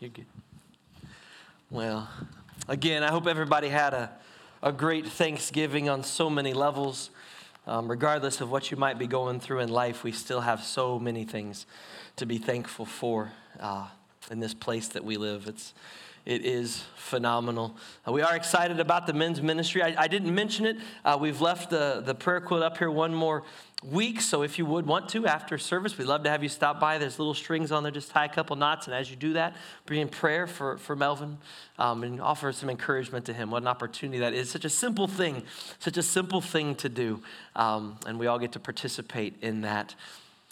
You're good. Well, again, I hope everybody had a, a great Thanksgiving on so many levels. Um, regardless of what you might be going through in life, we still have so many things to be thankful for uh, in this place that we live. It's it is phenomenal. Uh, we are excited about the men's ministry. I, I didn't mention it. Uh, we've left the, the prayer quote up here one more week. So if you would want to after service, we'd love to have you stop by. There's little strings on there. Just tie a couple knots. And as you do that, bring in prayer for, for Melvin um, and offer some encouragement to him. What an opportunity that is. Such a simple thing, such a simple thing to do. Um, and we all get to participate in that.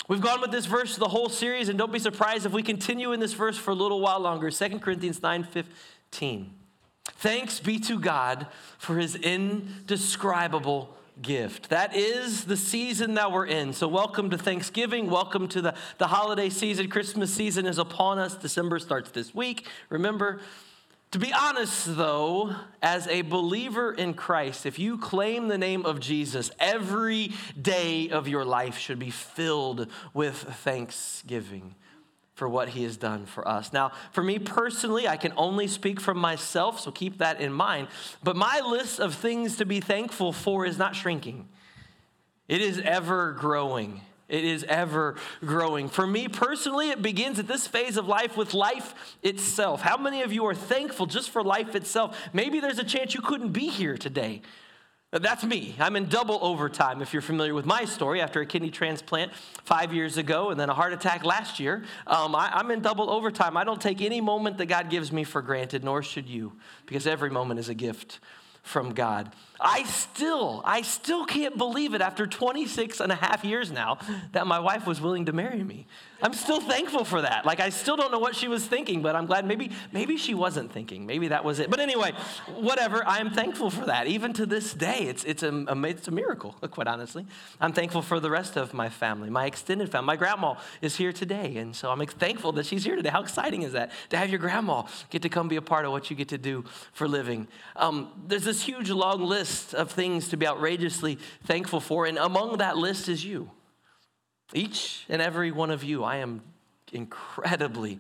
We've gone with this verse the whole series, and don't be surprised if we continue in this verse for a little while longer. 2 Corinthians 9 15. Thanks be to God for his indescribable gift. That is the season that we're in. So, welcome to Thanksgiving. Welcome to the, the holiday season. Christmas season is upon us. December starts this week. Remember, to be honest, though, as a believer in Christ, if you claim the name of Jesus, every day of your life should be filled with thanksgiving for what he has done for us. Now, for me personally, I can only speak from myself, so keep that in mind. But my list of things to be thankful for is not shrinking, it is ever growing. It is ever growing. For me personally, it begins at this phase of life with life itself. How many of you are thankful just for life itself? Maybe there's a chance you couldn't be here today. That's me. I'm in double overtime. If you're familiar with my story, after a kidney transplant five years ago and then a heart attack last year, um, I, am in double overtime. I don't take any moment that God gives me for granted, nor should you, because every moment is a gift from God. I still, I still can't believe it after 26 and a half years now that my wife was willing to marry me. I'm still thankful for that. Like I still don't know what she was thinking, but I'm glad maybe maybe she wasn't thinking. Maybe that was it. But anyway, whatever. I am thankful for that. Even to this day, it's it's a, it's a miracle. Quite honestly, I'm thankful for the rest of my family, my extended family. My grandma is here today, and so I'm thankful that she's here today. How exciting is that to have your grandma get to come be a part of what you get to do for living? Um, there's this huge long list of things to be outrageously thankful for, and among that list is you. Each and every one of you, I am incredibly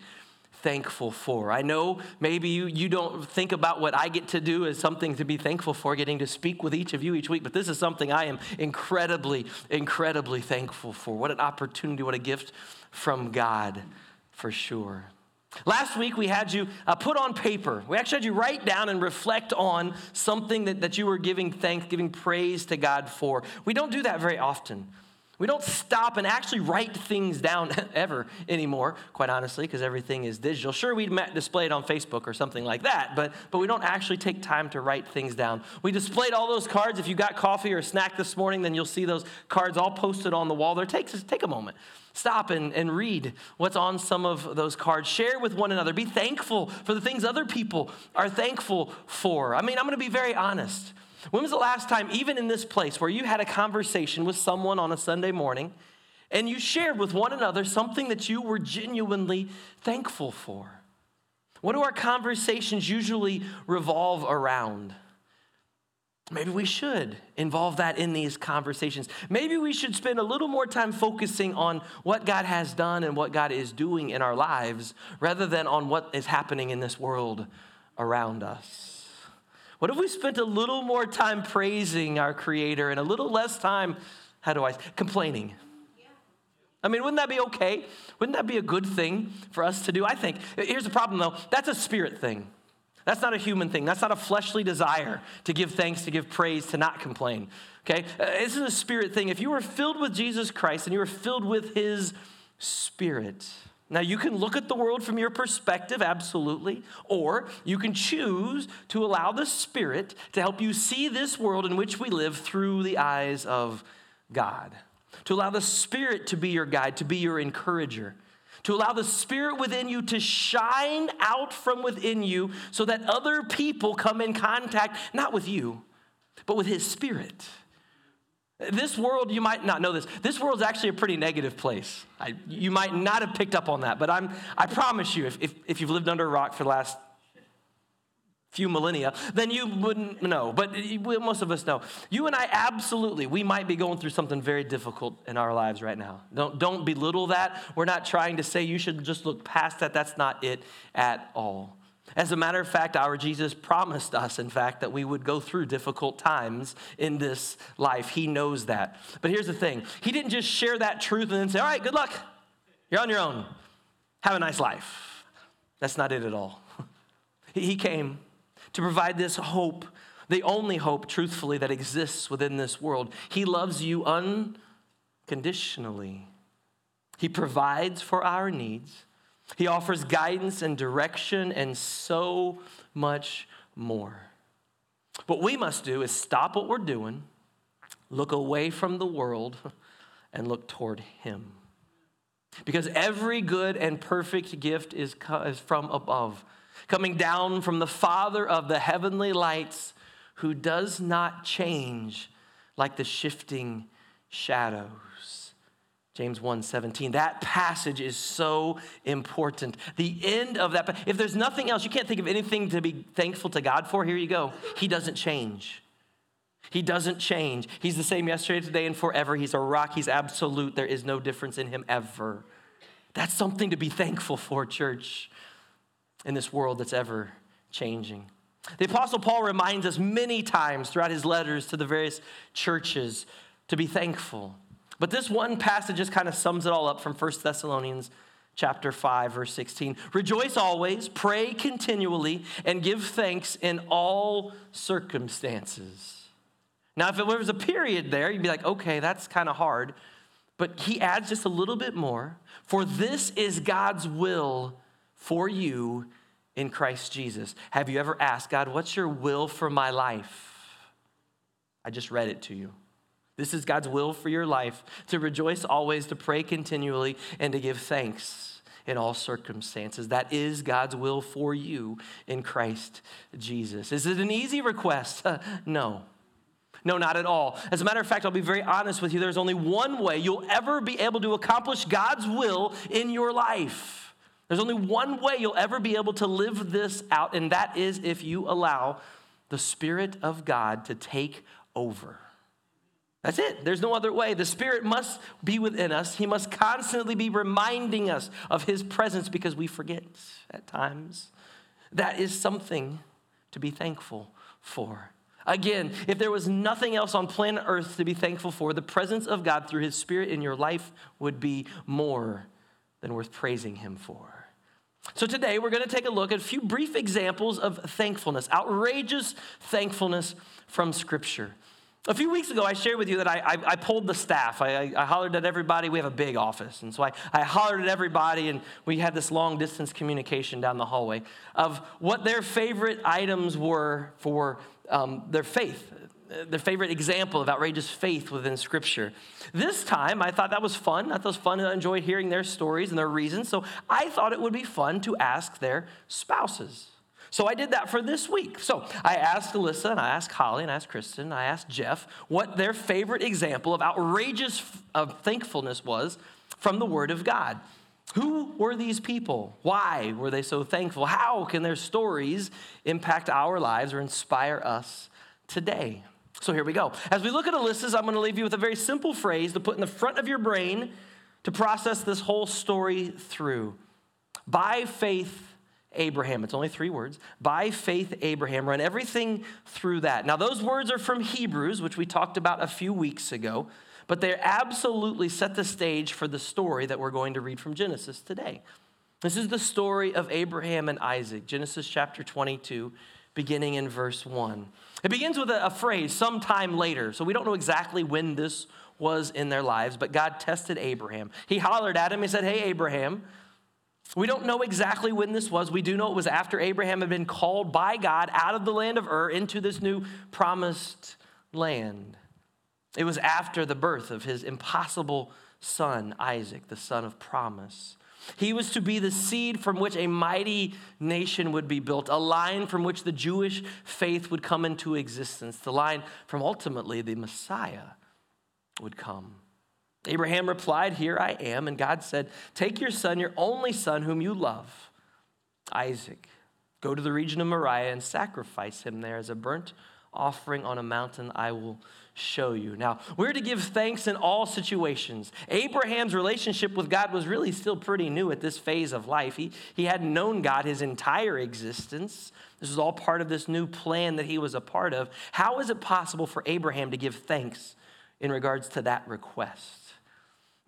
thankful for. I know maybe you, you don't think about what I get to do as something to be thankful for, getting to speak with each of you each week, but this is something I am incredibly, incredibly thankful for. What an opportunity, what a gift from God, for sure. Last week, we had you uh, put on paper. We actually had you write down and reflect on something that, that you were giving thanks, giving praise to God for. We don't do that very often. We don't stop and actually write things down ever anymore, quite honestly, because everything is digital. Sure, we'd display it on Facebook or something like that, but, but we don't actually take time to write things down. We displayed all those cards. If you got coffee or a snack this morning, then you'll see those cards all posted on the wall there. Take, take a moment. Stop and, and read what's on some of those cards. Share with one another. Be thankful for the things other people are thankful for. I mean, I'm going to be very honest. When was the last time, even in this place, where you had a conversation with someone on a Sunday morning and you shared with one another something that you were genuinely thankful for? What do our conversations usually revolve around? Maybe we should involve that in these conversations. Maybe we should spend a little more time focusing on what God has done and what God is doing in our lives rather than on what is happening in this world around us. What if we spent a little more time praising our Creator and a little less time, how do I, complaining? I mean, wouldn't that be okay? Wouldn't that be a good thing for us to do? I think. Here's the problem though that's a spirit thing. That's not a human thing. That's not a fleshly desire to give thanks, to give praise, to not complain. Okay? Uh, this is a spirit thing. If you were filled with Jesus Christ and you were filled with His Spirit, now, you can look at the world from your perspective, absolutely, or you can choose to allow the Spirit to help you see this world in which we live through the eyes of God. To allow the Spirit to be your guide, to be your encourager, to allow the Spirit within you to shine out from within you so that other people come in contact, not with you, but with His Spirit. This world, you might not know this, this world's actually a pretty negative place. I, you might not have picked up on that, but I'm, I promise you, if, if, if you've lived under a rock for the last few millennia, then you wouldn't know. But most of us know. You and I absolutely, we might be going through something very difficult in our lives right now. Don't, don't belittle that. We're not trying to say you should just look past that. That's not it at all. As a matter of fact, our Jesus promised us, in fact, that we would go through difficult times in this life. He knows that. But here's the thing He didn't just share that truth and then say, All right, good luck. You're on your own. Have a nice life. That's not it at all. He came to provide this hope, the only hope, truthfully, that exists within this world. He loves you unconditionally. He provides for our needs. He offers guidance and direction and so much more. What we must do is stop what we're doing, look away from the world, and look toward Him. Because every good and perfect gift is, from above coming down from the Father of the heavenly lights, who does not change like the shifting shadows. James 1:17. That passage is so important. The end of that if there's nothing else, you can't think of anything to be thankful to God for, here you go. He doesn't change. He doesn't change. He's the same yesterday, today, and forever. He's a rock. He's absolute. There is no difference in him ever. That's something to be thankful for, church in this world that's ever changing. The Apostle Paul reminds us many times throughout his letters to the various churches to be thankful. But this one passage just kind of sums it all up from 1 Thessalonians chapter 5 verse 16. Rejoice always, pray continually and give thanks in all circumstances. Now if there was a period there, you'd be like, "Okay, that's kind of hard." But he adds just a little bit more, "For this is God's will for you in Christ Jesus. Have you ever asked, God, what's your will for my life? I just read it to you. This is God's will for your life to rejoice always, to pray continually, and to give thanks in all circumstances. That is God's will for you in Christ Jesus. Is it an easy request? no. No, not at all. As a matter of fact, I'll be very honest with you. There's only one way you'll ever be able to accomplish God's will in your life. There's only one way you'll ever be able to live this out, and that is if you allow the Spirit of God to take over. That's it. There's no other way. The Spirit must be within us. He must constantly be reminding us of His presence because we forget at times. That is something to be thankful for. Again, if there was nothing else on planet Earth to be thankful for, the presence of God through His Spirit in your life would be more than worth praising Him for. So, today we're going to take a look at a few brief examples of thankfulness, outrageous thankfulness from Scripture. A few weeks ago, I shared with you that I, I, I pulled the staff. I, I, hollered at everybody. We have a big office. And so I, I hollered at everybody, and we had this long distance communication down the hallway of what their favorite items were for um, their faith, their favorite example of outrageous faith within Scripture. This time, I thought that was fun. I thought it was fun, I enjoyed hearing their stories and their reasons. So I thought it would be fun to ask their spouses. So I did that for this week. So I asked Alyssa, and I asked Holly, and I asked Kristen, and I asked Jeff what their favorite example of outrageous of thankfulness was from the Word of God. Who were these people? Why were they so thankful? How can their stories impact our lives or inspire us today? So here we go. As we look at Alyssa's, I'm going to leave you with a very simple phrase to put in the front of your brain to process this whole story through. By faith, Abraham. It's only three words. By faith, Abraham. Run everything through that. Now, those words are from Hebrews, which we talked about a few weeks ago, but they absolutely set the stage for the story that we're going to read from Genesis today. This is the story of Abraham and Isaac, Genesis chapter 22, beginning in verse 1. It begins with a, a phrase, sometime later. So we don't know exactly when this was in their lives, but God tested Abraham. He hollered at him. He said, Hey, Abraham, we don't know exactly when this was. We do know it was after Abraham had been called by God out of the land of Ur into this new promised land. It was after the birth of his impossible son, Isaac, the son of promise. He was to be the seed from which a mighty nation would be built, a line from which the Jewish faith would come into existence, the line from ultimately the Messiah would come. Abraham replied, Here I am. And God said, Take your son, your only son, whom you love, Isaac Go to the region of Moriah and sacrifice him there as a burnt offering on a mountain I will show you. Now, we're to give thanks in all situations. Abraham's relationship with God was really still pretty new at this phase of life. He, he hadn't known God his entire existence. This was all part of this new plan that he was a part of. How is it possible for Abraham to give thanks in regards to that request?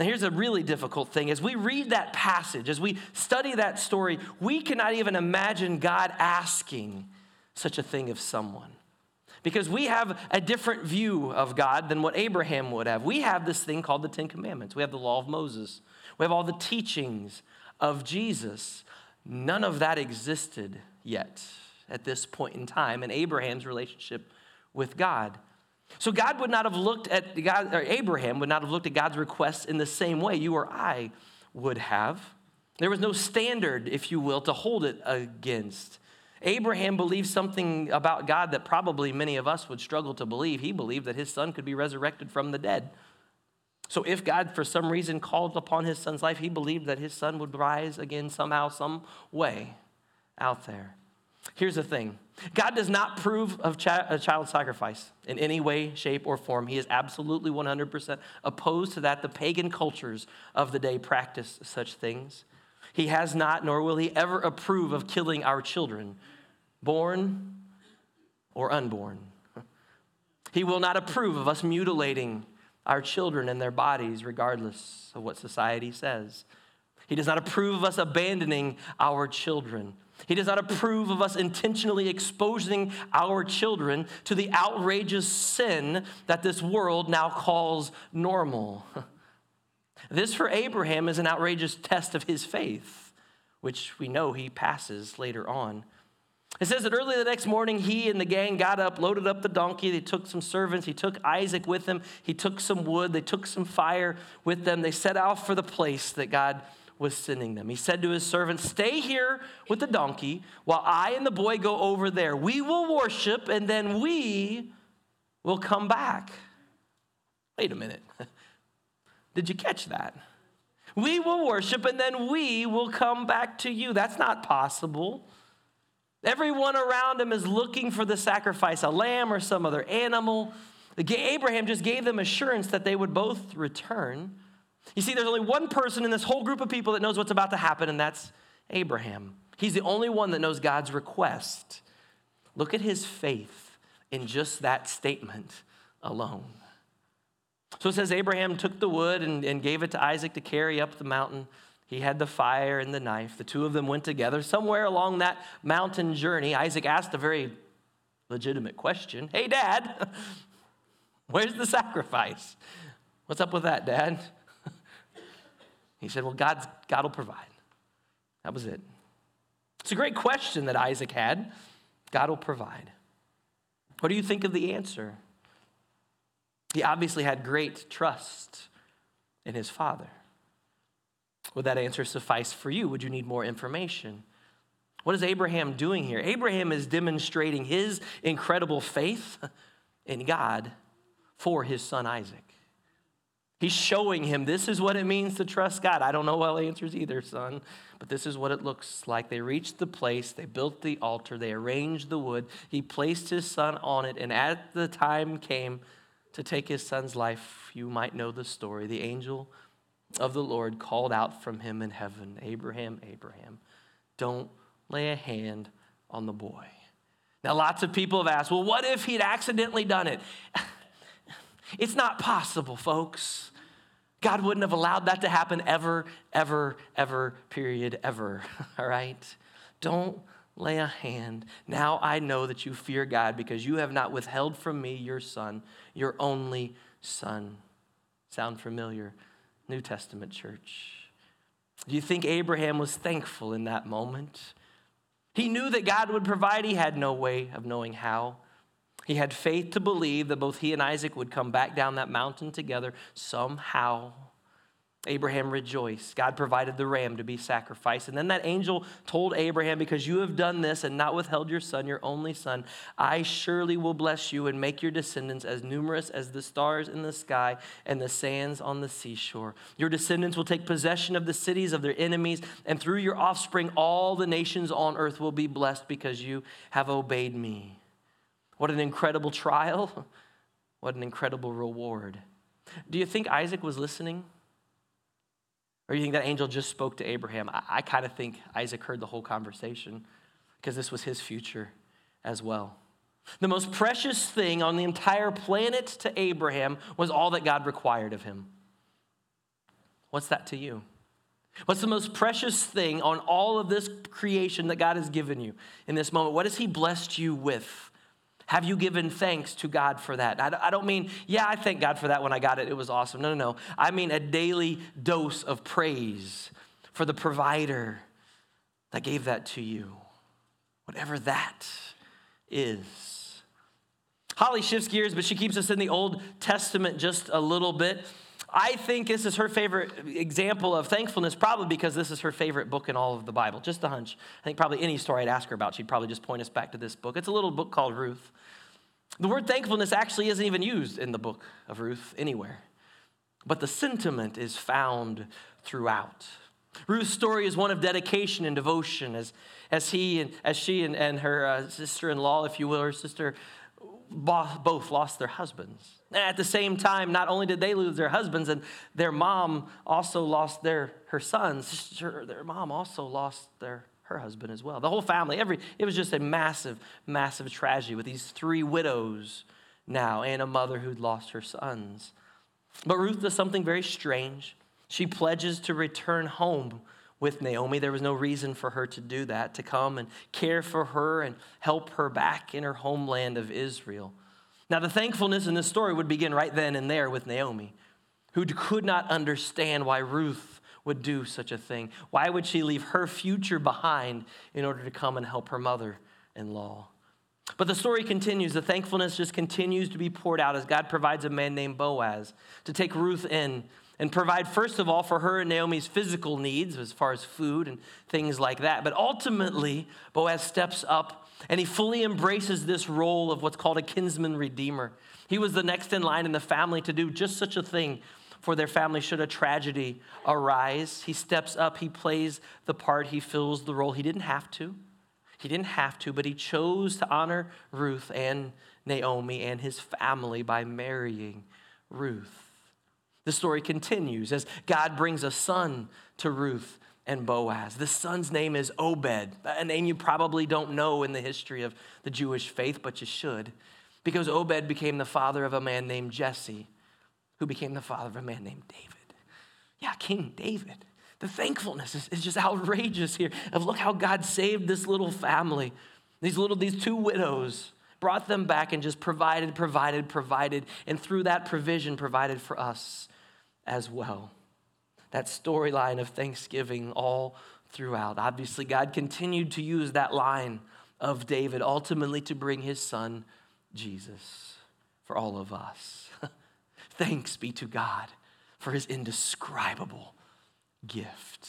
Now, here's a really difficult thing. As we read that passage, as we study that story, we cannot even imagine God asking such a thing of someone because we have a different view of God than what Abraham would have. We have this thing called the Ten Commandments, we have the law of Moses, we have all the teachings of Jesus. None of that existed yet at this point in time in Abraham's relationship with God. So God would not have looked at God, or Abraham would not have looked at God's requests in the same way you or I would have. There was no standard, if you will, to hold it against. Abraham believed something about God that probably many of us would struggle to believe. He believed that his son could be resurrected from the dead. So, if God, for some reason, called upon his son's life, he believed that his son would rise again somehow, some way out there. Here's the thing God does not prove of a child sacrifice in any way, shape, or form. He is absolutely 100% opposed to that. The pagan cultures of the day practice such things. He has not, nor will he ever approve of killing our children, born or unborn. He will not approve of us mutilating our children and their bodies, regardless of what society says. He does not approve of us abandoning our children. He does not approve of us intentionally exposing our children to the outrageous sin that this world now calls normal. This for Abraham is an outrageous test of his faith, which we know he passes later on. It says that early the next morning, he and the gang got up, loaded up the donkey. They took some servants. He took Isaac with him. He took some wood. They took some fire with them. They set out for the place that God was sending them. He said to his servants, Stay here with the donkey while I and the boy go over there. We will worship and then we will come back. Wait a minute. Did you catch that? We will worship and then we will come back to you. That's not possible. Everyone around him is looking for the sacrifice, a lamb or some other animal. Abraham just gave them assurance that they would both return. You see, there's only one person in this whole group of people that knows what's about to happen, and that's Abraham. He's the only one that knows God's request. Look at his faith in just that statement alone. So it says Abraham took the wood and, and gave it to Isaac to carry up the mountain. He had the fire and the knife. The two of them went together. Somewhere along that mountain journey, Isaac asked a very legitimate question Hey, Dad, where's the sacrifice? What's up with that, Dad? He said, Well, God's, God will provide. That was it. It's a great question that Isaac had. God will provide. What do you think of the answer? He obviously had great trust in his father. Would that answer suffice for you? Would you need more information? What is Abraham doing here? Abraham is demonstrating his incredible faith in God for his son Isaac. He's showing him this is what it means to trust God. I don't know all answers either, son, but this is what it looks like. They reached the place, they built the altar, they arranged the wood, he placed his son on it, and at the time came to take his son's life, you might know the story. The angel of the Lord called out from him in heaven Abraham, Abraham, don't lay a hand on the boy. Now, lots of people have asked, well, what if he'd accidentally done it? It's not possible, folks. God wouldn't have allowed that to happen ever, ever, ever, period, ever. All right? Don't lay a hand. Now I know that you fear God because you have not withheld from me your son, your only son. Sound familiar? New Testament church. Do you think Abraham was thankful in that moment? He knew that God would provide, he had no way of knowing how. He had faith to believe that both he and Isaac would come back down that mountain together somehow. Abraham rejoiced. God provided the ram to be sacrificed. And then that angel told Abraham, Because you have done this and not withheld your son, your only son, I surely will bless you and make your descendants as numerous as the stars in the sky and the sands on the seashore. Your descendants will take possession of the cities of their enemies, and through your offspring, all the nations on earth will be blessed because you have obeyed me. What an incredible trial! What an incredible reward. Do you think Isaac was listening? Or you think that angel just spoke to Abraham? I, I kind of think Isaac heard the whole conversation because this was his future as well. The most precious thing on the entire planet to Abraham was all that God required of him. What's that to you? What's the most precious thing on all of this creation that God has given you in this moment? What has He blessed you with? Have you given thanks to God for that? I don't mean, yeah, I thank God for that when I got it. It was awesome. No, no, no. I mean a daily dose of praise for the provider that gave that to you, whatever that is. Holly shifts gears, but she keeps us in the Old Testament just a little bit. I think this is her favorite example of thankfulness, probably because this is her favorite book in all of the Bible. Just a hunch. I think probably any story I'd ask her about, she'd probably just point us back to this book. It's a little book called Ruth. The word thankfulness actually isn't even used in the book of Ruth anywhere, but the sentiment is found throughout. Ruth's story is one of dedication and devotion as, as, he and, as she and, and her uh, sister in law, if you will, her sister, both lost their husbands. At the same time, not only did they lose their husbands, and their mom also lost their her sons. Their mom also lost their her husband as well. The whole family, every it was just a massive, massive tragedy with these three widows now and a mother who'd lost her sons. But Ruth does something very strange. She pledges to return home with Naomi. There was no reason for her to do that, to come and care for her and help her back in her homeland of Israel. Now, the thankfulness in this story would begin right then and there with Naomi, who could not understand why Ruth would do such a thing. Why would she leave her future behind in order to come and help her mother in law? But the story continues. The thankfulness just continues to be poured out as God provides a man named Boaz to take Ruth in and provide, first of all, for her and Naomi's physical needs as far as food and things like that. But ultimately, Boaz steps up and he fully embraces this role of what's called a kinsman redeemer. He was the next in line in the family to do just such a thing for their family should a tragedy arise. He steps up, he plays the part, he fills the role. He didn't have to. He didn't have to, but he chose to honor Ruth and Naomi and his family by marrying Ruth. The story continues as God brings a son to Ruth and Boaz. The son's name is Obed, a name you probably don't know in the history of the Jewish faith, but you should, because Obed became the father of a man named Jesse, who became the father of a man named David. Yeah, King David. The thankfulness is, is just outrageous here of look how God saved this little family, these little, these two widows, brought them back and just provided, provided, provided, and through that provision provided for us as well that storyline of thanksgiving all throughout. Obviously, God continued to use that line of David ultimately to bring his son, Jesus, for all of us. Thanks be to God for his indescribable gift.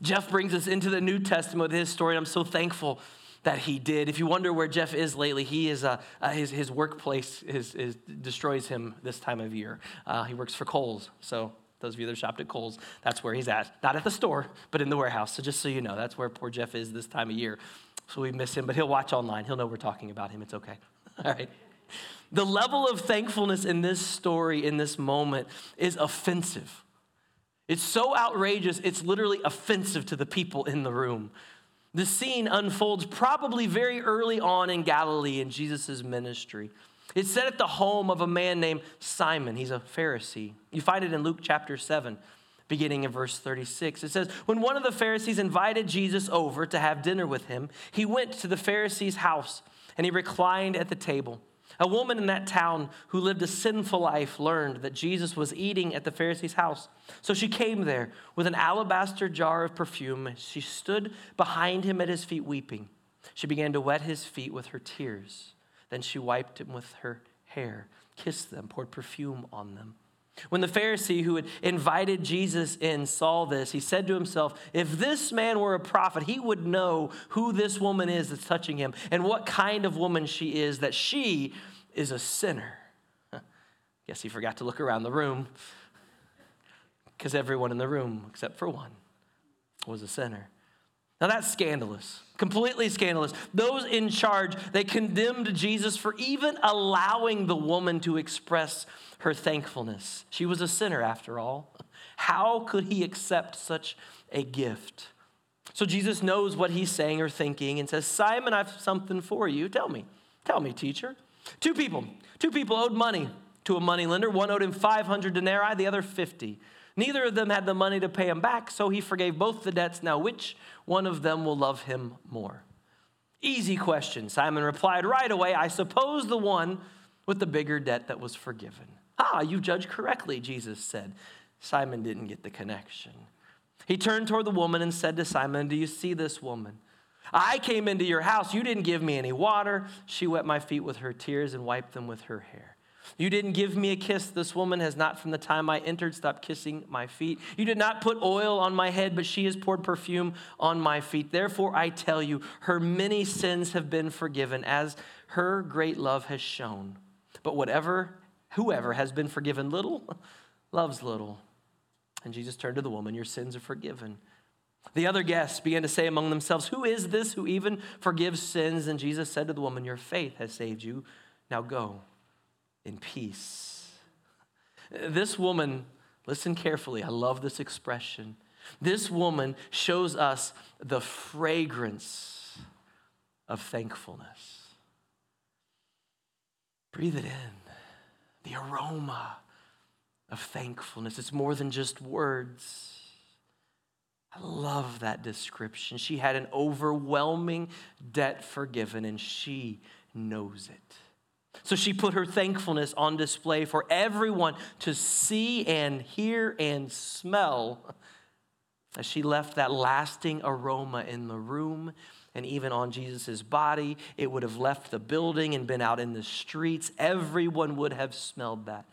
Jeff brings us into the New Testament with his story. and I'm so thankful that he did. If you wonder where Jeff is lately, he is uh, uh, his, his workplace is, is, destroys him this time of year. Uh, he works for Kohl's, so those of you that shopped at Kohl's, that's where he's at. Not at the store, but in the warehouse. So just so you know, that's where poor Jeff is this time of year. So we miss him, but he'll watch online. He'll know we're talking about him. It's okay. All right. The level of thankfulness in this story, in this moment, is offensive. It's so outrageous, it's literally offensive to the people in the room. The scene unfolds probably very early on in Galilee in Jesus' ministry. It's set at the home of a man named Simon. He's a Pharisee. You find it in Luke chapter 7, beginning in verse 36. It says, When one of the Pharisees invited Jesus over to have dinner with him, he went to the Pharisee's house and he reclined at the table. A woman in that town who lived a sinful life learned that Jesus was eating at the Pharisee's house. So she came there with an alabaster jar of perfume. She stood behind him at his feet weeping. She began to wet his feet with her tears. Then she wiped him with her hair, kissed them, poured perfume on them. When the Pharisee who had invited Jesus in saw this, he said to himself, If this man were a prophet, he would know who this woman is that's touching him and what kind of woman she is, that she is a sinner. Guess he forgot to look around the room because everyone in the room, except for one, was a sinner. Now that's scandalous, completely scandalous. Those in charge, they condemned Jesus for even allowing the woman to express her thankfulness. She was a sinner after all. How could he accept such a gift? So Jesus knows what he's saying or thinking and says, Simon, I've something for you. Tell me. Tell me, teacher. Two people, two people owed money to a moneylender. One owed him 500 denarii, the other 50. Neither of them had the money to pay him back, so he forgave both the debts. Now, which one of them will love him more? Easy question. Simon replied right away, I suppose the one with the bigger debt that was forgiven. Ah, you judge correctly, Jesus said. Simon didn't get the connection. He turned toward the woman and said to Simon, Do you see this woman? I came into your house. You didn't give me any water. She wet my feet with her tears and wiped them with her hair. You didn't give me a kiss. This woman has not, from the time I entered, stopped kissing my feet. You did not put oil on my head, but she has poured perfume on my feet. Therefore, I tell you, her many sins have been forgiven, as her great love has shown. But whatever, whoever has been forgiven little, loves little. And Jesus turned to the woman, Your sins are forgiven. The other guests began to say among themselves, Who is this who even forgives sins? And Jesus said to the woman, Your faith has saved you. Now go in peace. This woman, listen carefully, I love this expression. This woman shows us the fragrance of thankfulness. Breathe it in, the aroma of thankfulness. It's more than just words. I love that description. She had an overwhelming debt forgiven, and she knows it. So she put her thankfulness on display for everyone to see and hear and smell as she left that lasting aroma in the room and even on Jesus' body. It would have left the building and been out in the streets. Everyone would have smelled that.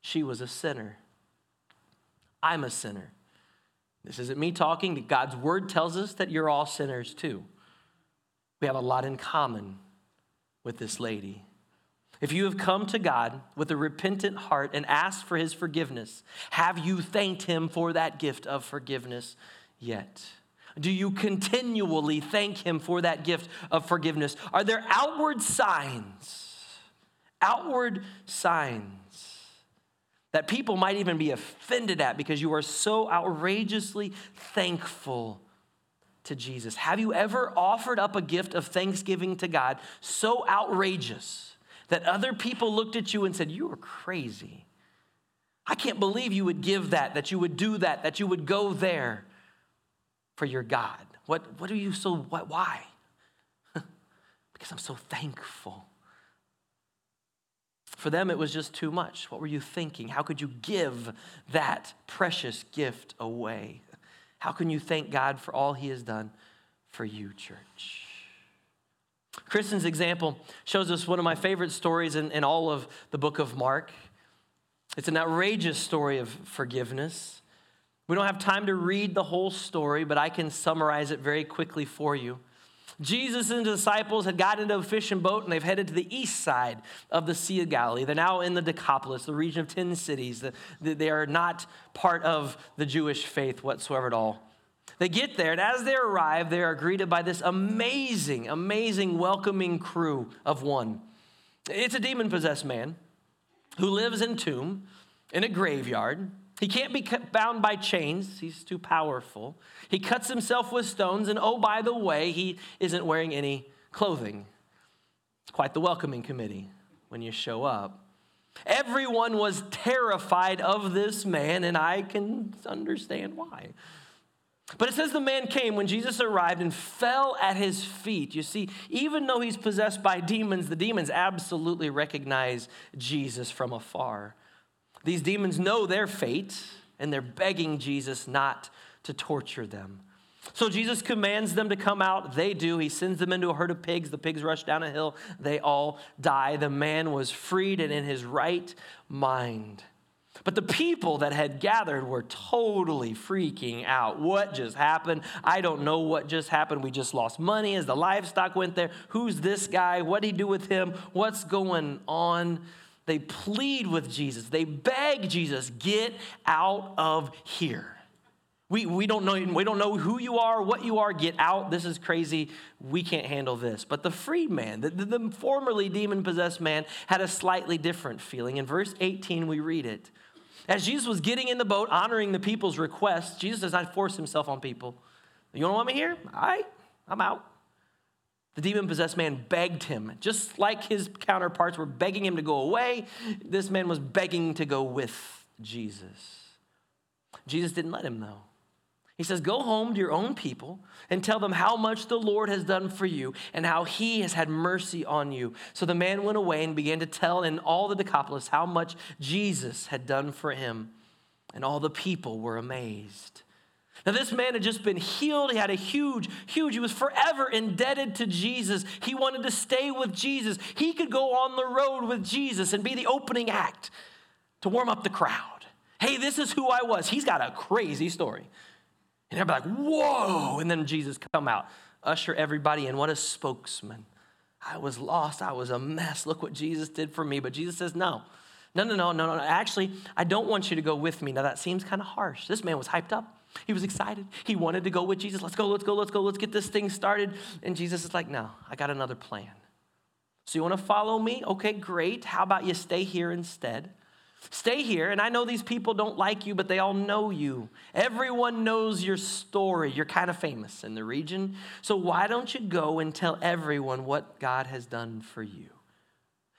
She was a sinner. I'm a sinner. This isn't me talking. God's word tells us that you're all sinners too. We have a lot in common with this lady. If you have come to God with a repentant heart and asked for his forgiveness, have you thanked him for that gift of forgiveness yet? Do you continually thank him for that gift of forgiveness? Are there outward signs, outward signs that people might even be offended at because you are so outrageously thankful to Jesus? Have you ever offered up a gift of thanksgiving to God so outrageous? That other people looked at you and said, You are crazy. I can't believe you would give that, that you would do that, that you would go there for your God. What, what are you so, what, why? because I'm so thankful. For them, it was just too much. What were you thinking? How could you give that precious gift away? How can you thank God for all He has done for you, church? Kristen's example shows us one of my favorite stories in, in all of the book of Mark. It's an outrageous story of forgiveness. We don't have time to read the whole story, but I can summarize it very quickly for you. Jesus and the disciples had gotten into a fishing boat and they've headed to the east side of the Sea of Galilee. They're now in the Decapolis, the region of 10 cities. They are not part of the Jewish faith whatsoever at all. They get there, and as they arrive, they are greeted by this amazing, amazing welcoming crew of one. It's a demon possessed man who lives in tomb in a graveyard. He can't be bound by chains, he's too powerful. He cuts himself with stones, and oh, by the way, he isn't wearing any clothing. It's quite the welcoming committee when you show up. Everyone was terrified of this man, and I can understand why. But it says the man came when Jesus arrived and fell at his feet. You see, even though he's possessed by demons, the demons absolutely recognize Jesus from afar. These demons know their fate, and they're begging Jesus not to torture them. So Jesus commands them to come out. They do. He sends them into a herd of pigs. The pigs rush down a hill. They all die. The man was freed and in his right mind. But the people that had gathered were totally freaking out. What just happened? I don't know what just happened. We just lost money as the livestock went there. Who's this guy? What did he do with him? What's going on? They plead with Jesus. They beg Jesus, get out of here. We, we, don't know, we don't know who you are, what you are. Get out. This is crazy. We can't handle this. But the freed man, the, the, the formerly demon possessed man, had a slightly different feeling. In verse 18, we read it. As Jesus was getting in the boat, honoring the people's requests, Jesus does not force himself on people. You don't want me here? All right, I'm out. The demon possessed man begged him, just like his counterparts were begging him to go away. This man was begging to go with Jesus. Jesus didn't let him, though. He says, Go home to your own people and tell them how much the Lord has done for you and how he has had mercy on you. So the man went away and began to tell in all the Decapolis how much Jesus had done for him. And all the people were amazed. Now, this man had just been healed. He had a huge, huge, he was forever indebted to Jesus. He wanted to stay with Jesus. He could go on the road with Jesus and be the opening act to warm up the crowd. Hey, this is who I was. He's got a crazy story. And everybody like, whoa. And then Jesus come out, usher everybody in. What a spokesman. I was lost. I was a mess. Look what Jesus did for me. But Jesus says, no. No, no, no, no, no. Actually, I don't want you to go with me. Now, that seems kind of harsh. This man was hyped up. He was excited. He wanted to go with Jesus. Let's go, let's go, let's go, let's get this thing started. And Jesus is like, no, I got another plan. So you want to follow me? Okay, great. How about you stay here instead? Stay here, and I know these people don't like you, but they all know you. Everyone knows your story. You're kind of famous in the region. So why don't you go and tell everyone what God has done for you?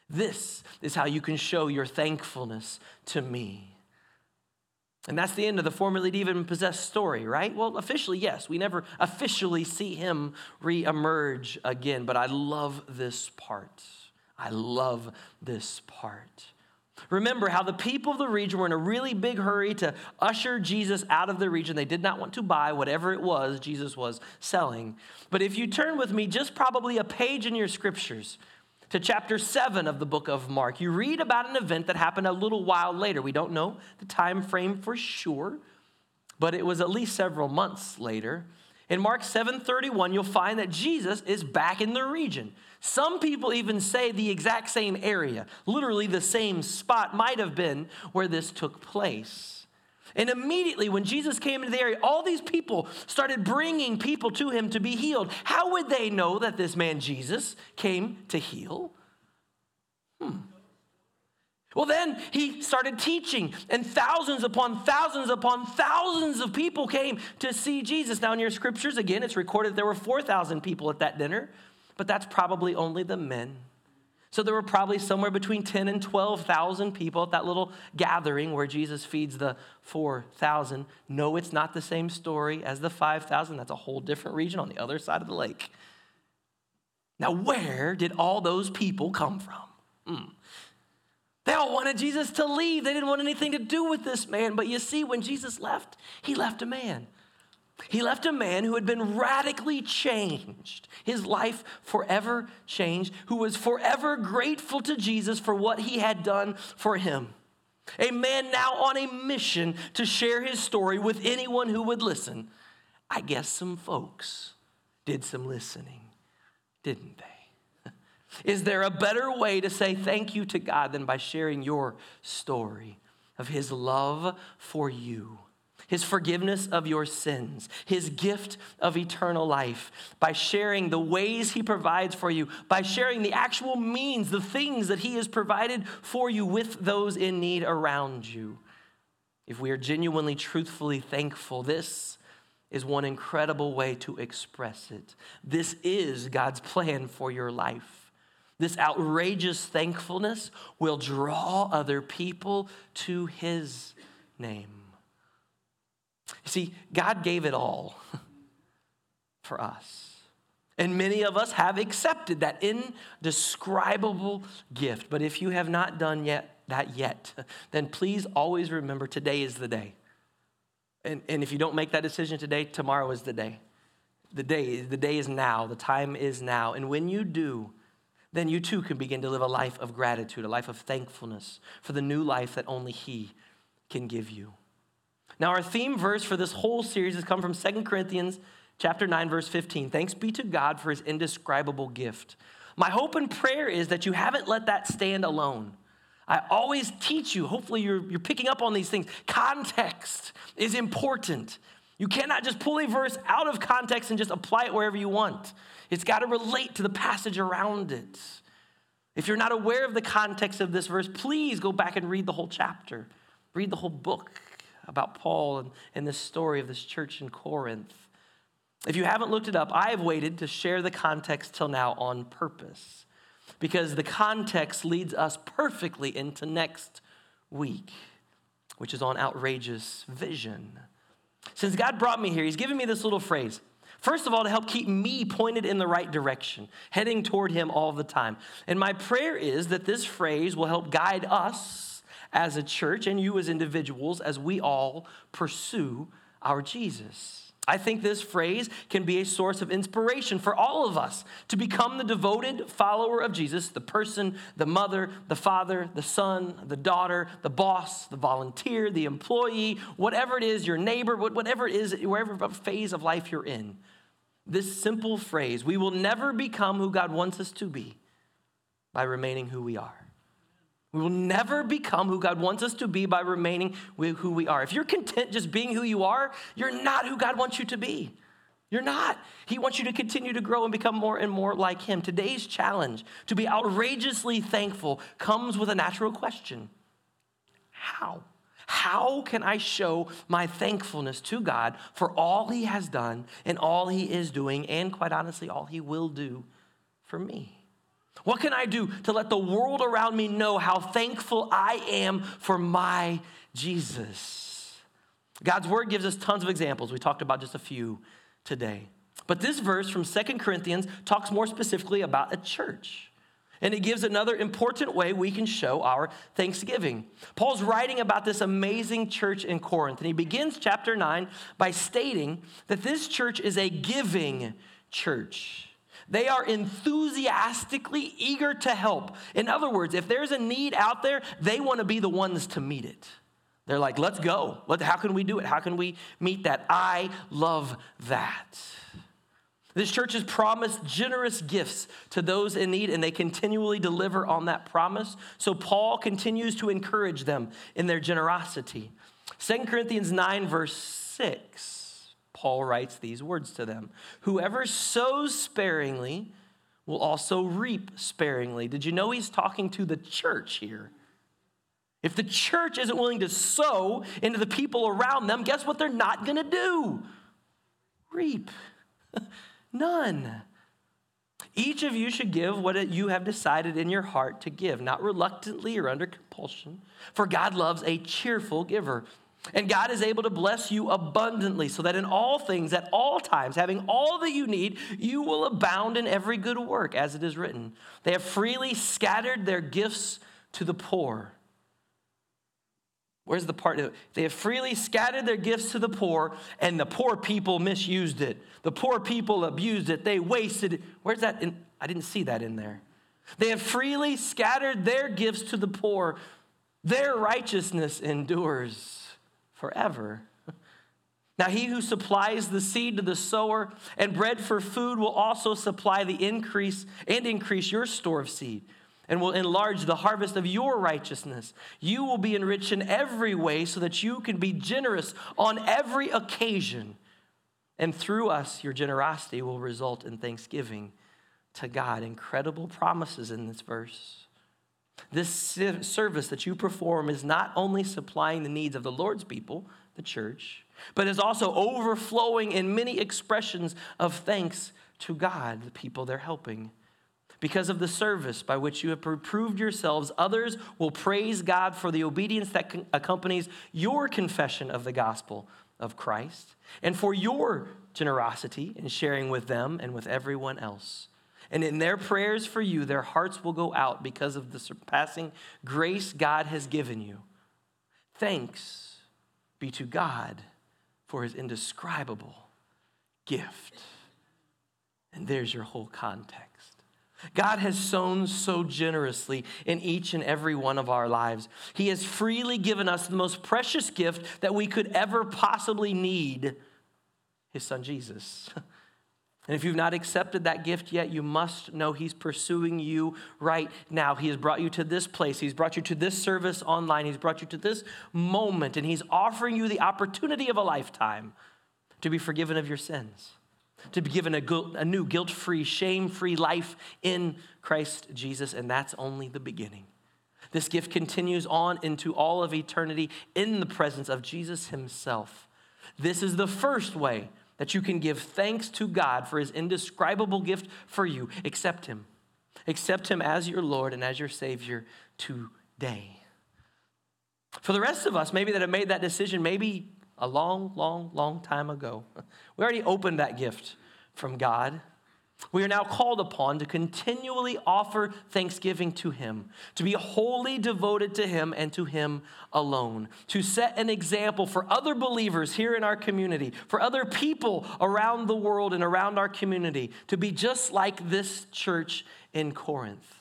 This is how you can show your thankfulness to me. And that's the end of the formerly demon possessed story, right? Well, officially, yes. We never officially see him reemerge again, but I love this part. I love this part. Remember how the people of the region were in a really big hurry to usher Jesus out of the region. They did not want to buy whatever it was Jesus was selling. But if you turn with me just probably a page in your scriptures to chapter 7 of the book of Mark, you read about an event that happened a little while later. We don't know the time frame for sure, but it was at least several months later. In Mark 7:31, you'll find that Jesus is back in the region. Some people even say the exact same area, literally the same spot might have been where this took place. And immediately when Jesus came into the area, all these people started bringing people to him to be healed. How would they know that this man Jesus came to heal? Hmm. Well, then he started teaching, and thousands upon thousands upon thousands of people came to see Jesus. Now, in your scriptures, again, it's recorded there were 4,000 people at that dinner, but that's probably only the men. So there were probably somewhere between 10 and 12,000 people at that little gathering where Jesus feeds the 4,000. No, it's not the same story as the 5,000. That's a whole different region on the other side of the lake. Now, where did all those people come from? Hmm. They all wanted Jesus to leave. They didn't want anything to do with this man. But you see, when Jesus left, he left a man. He left a man who had been radically changed, his life forever changed, who was forever grateful to Jesus for what he had done for him. A man now on a mission to share his story with anyone who would listen. I guess some folks did some listening, didn't they? Is there a better way to say thank you to God than by sharing your story of His love for you? His forgiveness of your sins, His gift of eternal life, by sharing the ways He provides for you, by sharing the actual means, the things that He has provided for you with those in need around you. If we are genuinely, truthfully thankful, this is one incredible way to express it. This is God's plan for your life. This outrageous thankfulness will draw other people to his name. You see, God gave it all for us. And many of us have accepted that indescribable gift. But if you have not done yet that yet, then please always remember today is the day. And, and if you don't make that decision today, tomorrow is the day. The day, the day is now. The time is now. And when you do, then you too can begin to live a life of gratitude, a life of thankfulness for the new life that only He can give you. Now, our theme verse for this whole series has come from 2 Corinthians chapter 9, verse 15. Thanks be to God for his indescribable gift. My hope and prayer is that you haven't let that stand alone. I always teach you, hopefully, you're, you're picking up on these things. Context is important. You cannot just pull a verse out of context and just apply it wherever you want. It's got to relate to the passage around it. If you're not aware of the context of this verse, please go back and read the whole chapter. Read the whole book about Paul and, and this story of this church in Corinth. If you haven't looked it up, I have waited to share the context till now on purpose because the context leads us perfectly into next week, which is on outrageous vision. Since God brought me here, He's given me this little phrase First of all, to help keep me pointed in the right direction, heading toward Him all the time. And my prayer is that this phrase will help guide us as a church and you as individuals as we all pursue our Jesus. I think this phrase can be a source of inspiration for all of us to become the devoted follower of Jesus, the person, the mother, the father, the son, the daughter, the boss, the volunteer, the employee, whatever it is, your neighbor, whatever it is, wherever phase of life you're in. This simple phrase, we will never become who God wants us to be by remaining who we are. We will never become who God wants us to be by remaining who we are. If you're content just being who you are, you're not who God wants you to be. You're not. He wants you to continue to grow and become more and more like Him. Today's challenge to be outrageously thankful comes with a natural question How? How can I show my thankfulness to God for all He has done and all He is doing, and quite honestly, all He will do for me? What can I do to let the world around me know how thankful I am for my Jesus? God's word gives us tons of examples. We talked about just a few today. But this verse from Second Corinthians talks more specifically about a church. And it gives another important way we can show our thanksgiving. Paul's writing about this amazing church in Corinth, and he begins chapter 9 by stating that this church is a giving church. They are enthusiastically eager to help. In other words, if there's a need out there, they want to be the ones to meet it. They're like, let's go. How can we do it? How can we meet that? I love that. This church has promised generous gifts to those in need, and they continually deliver on that promise. So Paul continues to encourage them in their generosity. 2 Corinthians 9, verse 6 Paul writes these words to them Whoever sows sparingly will also reap sparingly. Did you know he's talking to the church here? If the church isn't willing to sow into the people around them, guess what they're not going to do? Reap. None. Each of you should give what you have decided in your heart to give, not reluctantly or under compulsion, for God loves a cheerful giver. And God is able to bless you abundantly so that in all things, at all times, having all that you need, you will abound in every good work, as it is written. They have freely scattered their gifts to the poor. Where's the part? They have freely scattered their gifts to the poor, and the poor people misused it. The poor people abused it. They wasted it. Where's that? In? I didn't see that in there. They have freely scattered their gifts to the poor. Their righteousness endures forever. Now, he who supplies the seed to the sower and bread for food will also supply the increase and increase your store of seed and will enlarge the harvest of your righteousness. You will be enriched in every way so that you can be generous on every occasion. And through us, your generosity will result in thanksgiving to God. Incredible promises in this verse. This service that you perform is not only supplying the needs of the Lord's people, the church, but is also overflowing in many expressions of thanks to God, the people they're helping. Because of the service by which you have proved yourselves, others will praise God for the obedience that accompanies your confession of the gospel of Christ and for your generosity in sharing with them and with everyone else. And in their prayers for you, their hearts will go out because of the surpassing grace God has given you. Thanks be to God for his indescribable gift. And there's your whole context. God has sown so generously in each and every one of our lives. He has freely given us the most precious gift that we could ever possibly need His Son Jesus. And if you've not accepted that gift yet, you must know He's pursuing you right now. He has brought you to this place. He's brought you to this service online. He's brought you to this moment, and He's offering you the opportunity of a lifetime to be forgiven of your sins, to be given a, a new guilt free, shame free life in Christ Jesus. And that's only the beginning. This gift continues on into all of eternity in the presence of Jesus Himself. This is the first way that you can give thanks to God for his indescribable gift for you. Accept him. Accept him as your Lord and as your Savior today. For the rest of us, maybe that have made that decision maybe a long, long, long time ago, we already opened that gift from God. We are now called upon to continually offer thanksgiving to Him, to be wholly devoted to Him and to Him alone, to set an example for other believers here in our community, for other people around the world and around our community, to be just like this church in Corinth.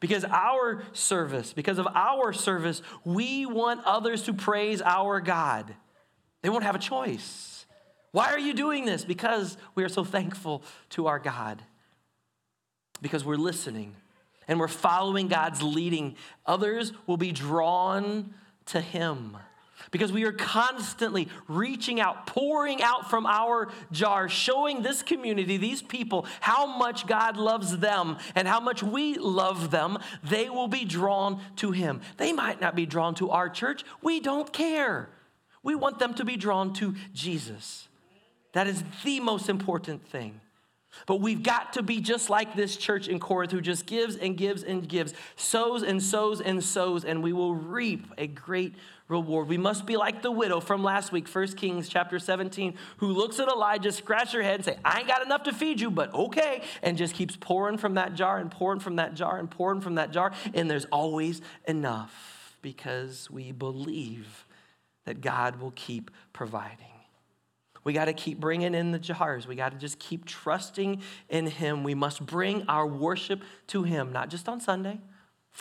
Because our service, because of our service, we want others to praise our God. They won't have a choice. Why are you doing this? Because we are so thankful to our God. Because we're listening and we're following God's leading. Others will be drawn to Him. Because we are constantly reaching out, pouring out from our jar, showing this community, these people, how much God loves them and how much we love them, they will be drawn to Him. They might not be drawn to our church. We don't care. We want them to be drawn to Jesus. That is the most important thing. But we've got to be just like this church in Corinth who just gives and gives and gives, sows and sows and sows, and we will reap a great reward. We must be like the widow from last week, 1 Kings chapter 17, who looks at Elijah, scratch her head, and say, I ain't got enough to feed you, but okay, and just keeps pouring from that jar and pouring from that jar and pouring from that jar, and there's always enough because we believe that God will keep providing. We got to keep bringing in the jars. We got to just keep trusting in Him. We must bring our worship to Him, not just on Sunday,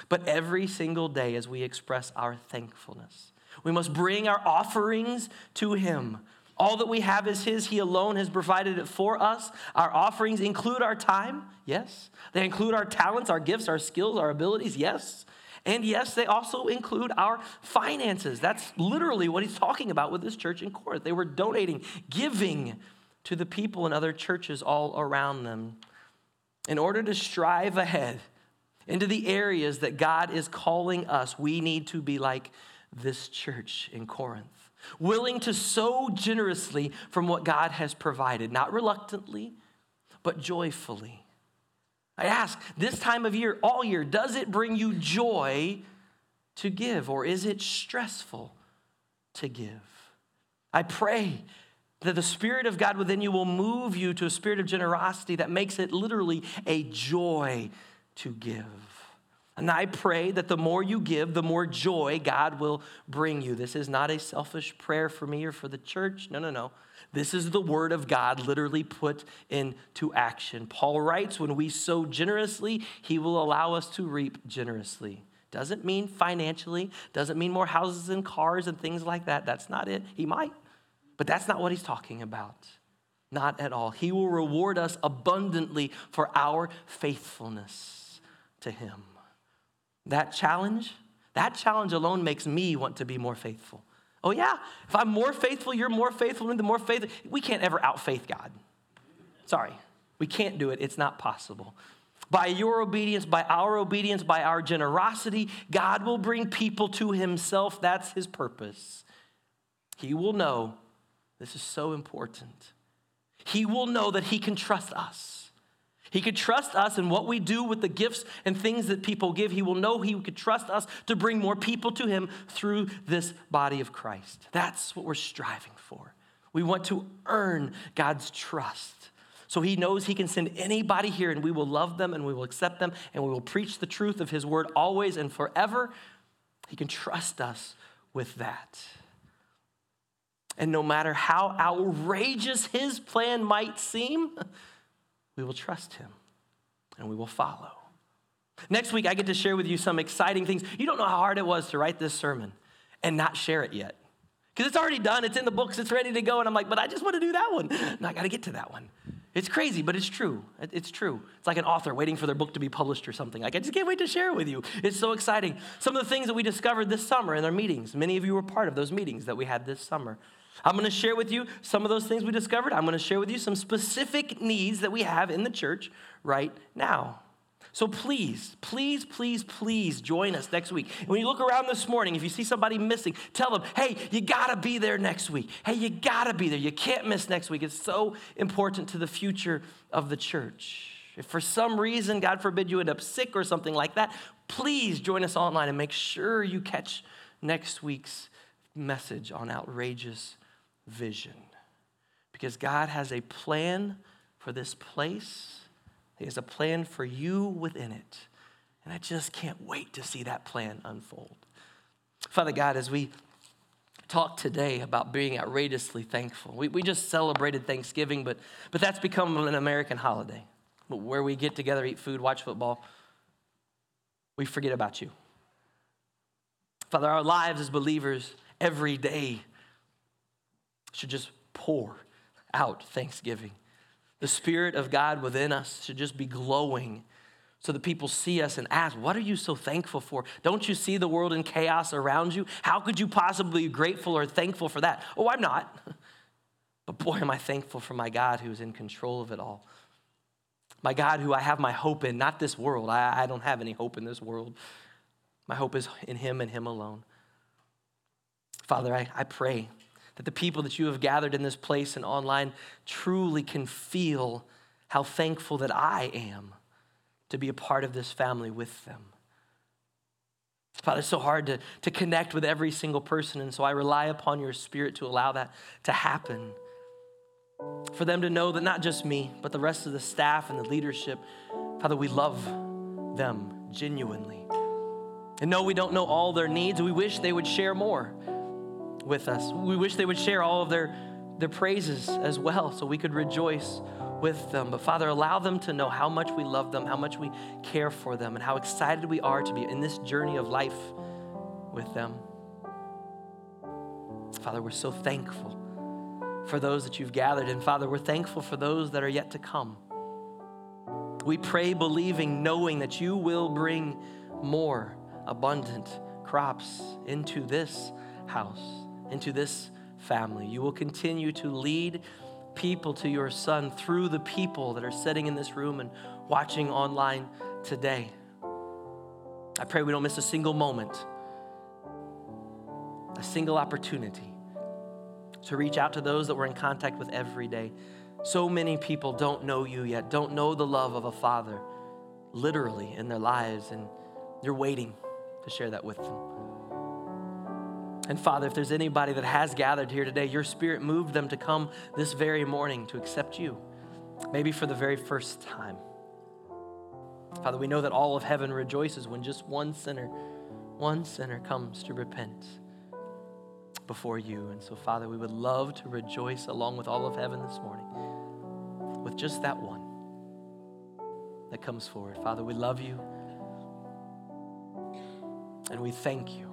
but every single day as we express our thankfulness. We must bring our offerings to Him. All that we have is His. He alone has provided it for us. Our offerings include our time, yes. They include our talents, our gifts, our skills, our abilities, yes. And yes, they also include our finances. That's literally what he's talking about with this church in Corinth. They were donating, giving to the people in other churches all around them in order to strive ahead into the areas that God is calling us. We need to be like this church in Corinth, willing to sow generously from what God has provided, not reluctantly, but joyfully. I ask this time of year, all year, does it bring you joy to give or is it stressful to give? I pray that the Spirit of God within you will move you to a spirit of generosity that makes it literally a joy to give. And I pray that the more you give, the more joy God will bring you. This is not a selfish prayer for me or for the church. No, no, no. This is the word of God literally put into action. Paul writes, when we sow generously, he will allow us to reap generously. Doesn't mean financially, doesn't mean more houses and cars and things like that. That's not it. He might, but that's not what he's talking about. Not at all. He will reward us abundantly for our faithfulness to him. That challenge, that challenge alone makes me want to be more faithful. Oh, yeah, if I'm more faithful, you're more faithful, the more faithful. We can't ever outfaith God. Sorry, we can't do it. It's not possible. By your obedience, by our obedience, by our generosity, God will bring people to Himself. That's His purpose. He will know, this is so important. He will know that He can trust us. He could trust us in what we do with the gifts and things that people give. He will know He could trust us to bring more people to Him through this body of Christ. That's what we're striving for. We want to earn God's trust. So He knows He can send anybody here and we will love them and we will accept them and we will preach the truth of His word always and forever. He can trust us with that. And no matter how outrageous His plan might seem, we will trust him. and we will follow. Next week, I get to share with you some exciting things. You don't know how hard it was to write this sermon and not share it yet. Because it's already done, it's in the books, it's ready to go. And I'm like, but I just want to do that one. And I got to get to that one. It's crazy, but it's true. It's true. It's like an author waiting for their book to be published or something. Like, I just can't wait to share it with you. It's so exciting. Some of the things that we discovered this summer in our meetings, many of you were part of those meetings that we had this summer. I'm going to share with you some of those things we discovered. I'm going to share with you some specific needs that we have in the church right now. So please, please, please, please join us next week. When you look around this morning, if you see somebody missing, tell them, hey, you gotta be there next week. Hey, you gotta be there. You can't miss next week. It's so important to the future of the church. If for some reason, God forbid, you end up sick or something like that, please join us online and make sure you catch next week's message on outrageous vision. Because God has a plan for this place he has a plan for you within it. And I just can't wait to see that plan unfold. Father God, as we talk today about being outrageously thankful, we, we just celebrated Thanksgiving, but, but that's become an American holiday where we get together, eat food, watch football. We forget about you. Father, our lives as believers every day should just pour out thanksgiving. The Spirit of God within us should just be glowing so that people see us and ask, What are you so thankful for? Don't you see the world in chaos around you? How could you possibly be grateful or thankful for that? Oh, I'm not. But boy, am I thankful for my God who's in control of it all. My God, who I have my hope in, not this world. I, I don't have any hope in this world. My hope is in Him and Him alone. Father, I, I pray that the people that you have gathered in this place and online truly can feel how thankful that I am to be a part of this family with them. Father, it's so hard to, to connect with every single person, and so I rely upon your spirit to allow that to happen. For them to know that not just me, but the rest of the staff and the leadership, Father, we love them genuinely. And no, we don't know all their needs. We wish they would share more with us. We wish they would share all of their, their praises as well so we could rejoice with them. But Father, allow them to know how much we love them, how much we care for them, and how excited we are to be in this journey of life with them. Father, we're so thankful for those that you've gathered. And Father, we're thankful for those that are yet to come. We pray, believing, knowing that you will bring more abundant crops into this house into this family. You will continue to lead people to your son through the people that are sitting in this room and watching online today. I pray we don't miss a single moment, a single opportunity to reach out to those that we're in contact with every day. So many people don't know you yet, don't know the love of a father literally in their lives, and you're waiting to share that with them. And Father, if there's anybody that has gathered here today, your spirit moved them to come this very morning to accept you, maybe for the very first time. Father, we know that all of heaven rejoices when just one sinner, one sinner comes to repent before you. And so, Father, we would love to rejoice along with all of heaven this morning with just that one that comes forward. Father, we love you and we thank you.